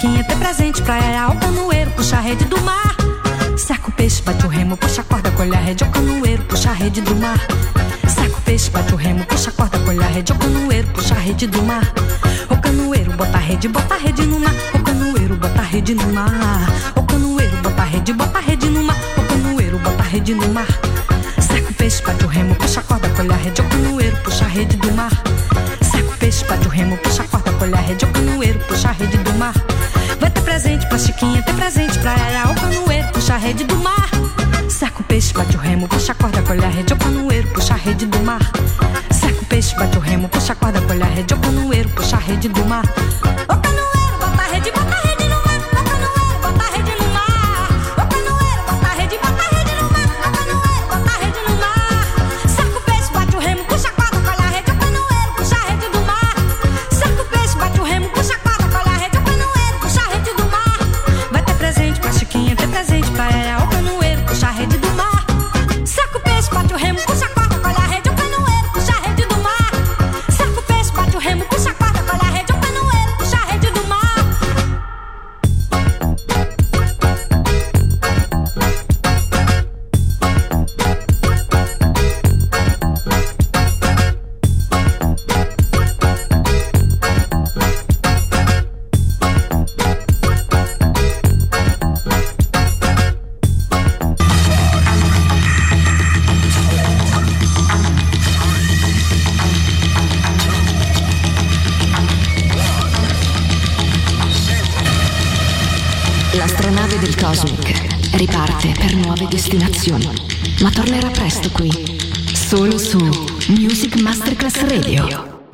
Vai ter presente pra Chiquinha, ter presente pra Yaya. O canoeiro, puxa a rede do mar. Saca o peixe, bate o remo, puxa a corda, colhe a rede, o canoeiro, puxa a rede do mar. Saca o peixe, bate o remo, puxa a corda, colhe a rede, o canoeiro, puxa a rede do mar. O canoeiro, bota a rede, bota a rede no mar. O canoeiro, bota a rede no mar. O canoeiro, bota a rede, bota a rede no mar. O canoeiro, bota a rede no mar. Saca o peixe, bate o remo, puxa a corda, colhe a rede, o canoeiro, puxa a rede do mar. Saca o peixe, bate o remo, puxa a corda, colhe a rede, o canoeiro, puxa a rede do mar. Vai ter presente pra Chiquinha, ter presente pra Yaya, o canoeiro, puxa a rede do mar. Saca o peixe, bate o remo, puxa a corda, colhe a rede, o canoeiro, puxa a rede do mar. Saca o peixe, bate o remo, puxa a corda, colhe a rede, o canoeiro, puxa a rede do mar. O canoeiro, bota a rede, bota a rede destinazioni, ma tornerà presto qui, solo su Music Masterclass Radio.